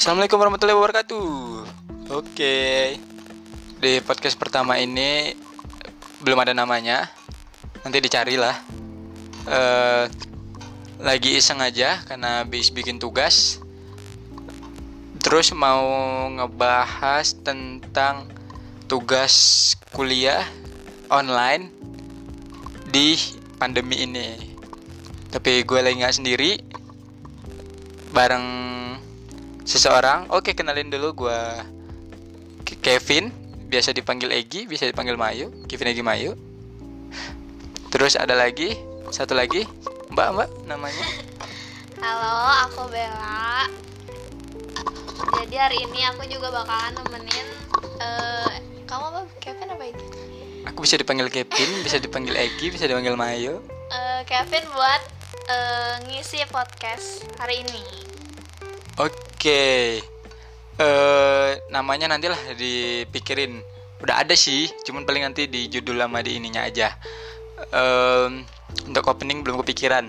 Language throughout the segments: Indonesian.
Assalamualaikum warahmatullahi wabarakatuh. Oke, di podcast pertama ini belum ada namanya, nanti dicarilah. Eh, lagi iseng aja karena habis bikin tugas. Terus mau ngebahas tentang tugas kuliah online di pandemi ini. Tapi gue lagi nggak sendiri, bareng seseorang. Oke, kenalin dulu gue Kevin, biasa dipanggil Egi, bisa dipanggil Mayu, Kevin Egi Mayu. Terus ada lagi, satu lagi, Mbak Mbak namanya. Halo, aku Bella. Jadi hari ini aku juga bakalan nemenin eh, kamu apa Kevin apa itu? Aku bisa dipanggil Kevin, bisa dipanggil Egi, bisa dipanggil Mayu. Eh, Kevin buat eh, ngisi podcast hari ini. Oke. Eh namanya nantilah dipikirin. Udah ada sih, cuman paling nanti di judul lama di ininya aja. Em, untuk opening belum kepikiran.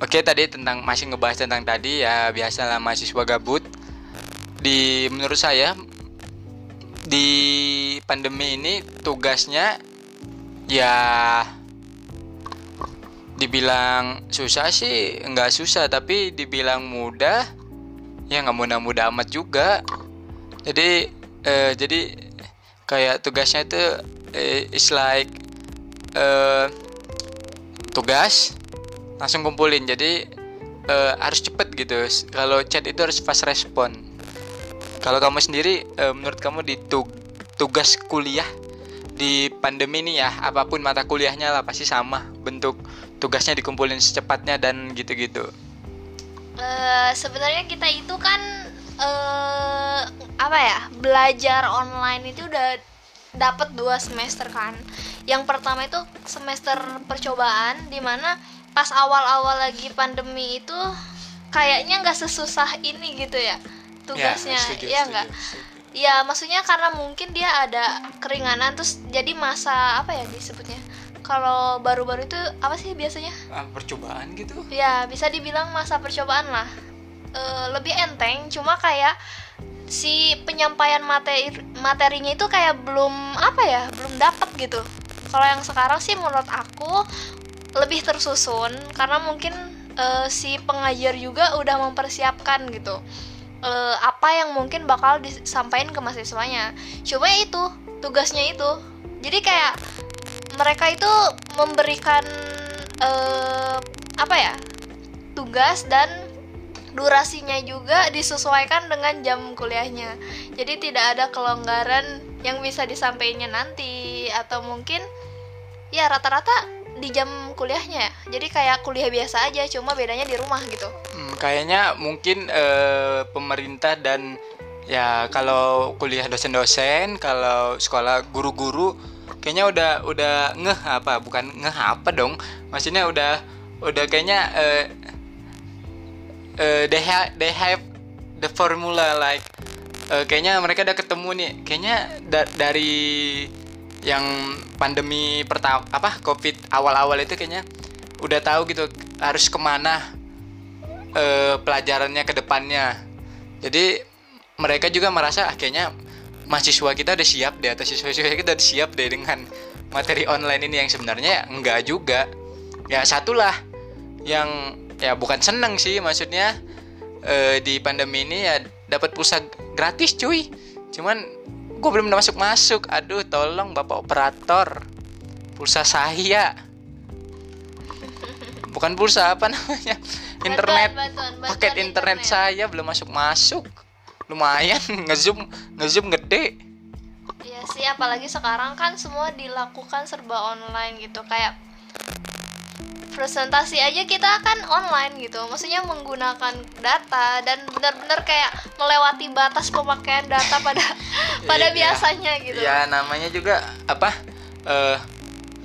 Oke, tadi tentang masih ngebahas tentang tadi ya biasalah mahasiswa gabut. Di menurut saya di pandemi ini tugasnya ya dibilang susah sih nggak susah. Tapi dibilang mudah ya nggak mudah-mudah amat juga. Jadi eh, jadi kayak tugasnya itu eh, is like eh, tugas langsung kumpulin. Jadi eh, harus cepet gitu. Kalau chat itu harus fast respon. Kalau kamu sendiri eh, menurut kamu di tug- tugas kuliah di pandemi ini ya apa pun mata kuliahnya lah pasti sama bentuk tugasnya dikumpulin secepatnya dan gitu-gitu. Eh, sebenarnya kita itu kan eh apa ya belajar online itu udah dapat dua semester kan. Yang pertama itu semester percobaan di mana pas awal-awal lagi pandemi itu kayaknya nggak sesusah ini gitu ya tugasnya setuju, ya setuju, nggak setuju. Ya maksudnya karena mungkin dia ada keringanan terus jadi masa apa ya disebutnya? Kalau baru-baru itu apa sih biasanya? Ah, percobaan gitu? Ya bisa dibilang masa percobaan lah. Eh, lebih enteng cuma kayak si penyampaian materi materinya itu kayak belum apa ya belum dapat gitu. Kalau yang sekarang sih menurut aku lebih tersusun karena mungkin eh, si pengajar juga udah mempersiapkan gitu Eh, apa yang mungkin bakal disampaikan ke mahasiswanya cuma itu tugasnya itu. Jadi kayak mereka itu memberikan eh, apa ya tugas dan durasinya juga disesuaikan dengan jam kuliahnya. Jadi tidak ada kelonggaran yang bisa disampaikannya nanti atau mungkin ya rata-rata di jam kuliahnya. Ya jadi kayak kuliah biasa aja cuma bedanya di rumah gitu. Hmm, kayaknya mungkin eh, pemerintah dan ya kalau kuliah dosen-dosen kalau sekolah guru-guru kayaknya udah udah ngeh apa bukan ngeh apa dong. Maksudnya udah udah kayaknya eh, eh, they have they have the formula like eh, kayaknya mereka udah ketemu nih. Kayaknya da- dari yang pandemi pertama apa covid awal-awal itu kayaknya udah tahu gitu harus ke mana eh, pelajarannya ke depannya. Jadi mereka juga merasa ah, kayaknya mahasiswa kita udah siap deh atau siswa-siswa kita udah siap deh dengan materi online ini yang sebenarnya ya enggak juga. Ya satulah yang ya bukan seneng sih maksudnya eh, di pandemi ini ya dapat pulsa gratis cuy. Cuman gue belum masuk masuk aduh tolong bapak operator. Pulsa saya. Bukan pulsa apa namanya? Internet. Bantuan, bantuan, bantuan paket internet, saya belum masuk masuk lumayan ngezoom ngezoom gede. Iya sih, apalagi sekarang kan semua dilakukan serba online gitu. Kayak presentasi aja kita kan online gitu. Maksudnya menggunakan data dan benar-benar kayak melewati batas pemakaian data pada pada Iya. biasanya gitu. Ya namanya juga apa? Eh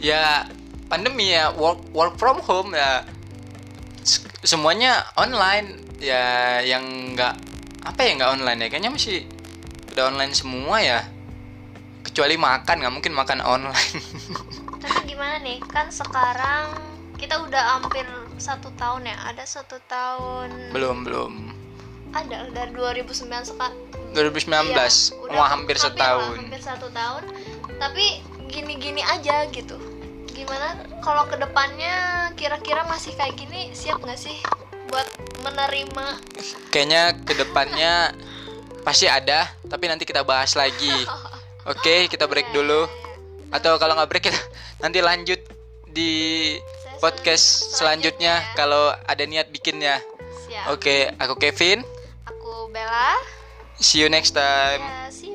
ya pandemi ya work work from home ya. Semuanya online. Ya yang nggak apa ya nggak online ya? Kayaknya masih udah online semua ya. Kecuali makan nggak mungkin makan online. Tapi gimana nih, kan sekarang kita udah hampir satu tahun ya? Ada satu tahun belum belum. Ada dari 2009 sekarang 2019 Iya, mau hampir lah, setahun. hampir satu tahun. Tapi gini-gini aja gitu. Gimana kalau ke depannya kira-kira masih kayak gini siap nggak sih buat menerima? Kayaknya ke depannya pasti ada tapi nanti kita bahas lagi. Oke kita break Iya, dulu. iya, iya. atau kalau nggak break kita nanti lanjut di podcast selanjutnya kalau ada niat bikinnya siap. Oke aku Kevin. Aku Bella. See you next time. Ya see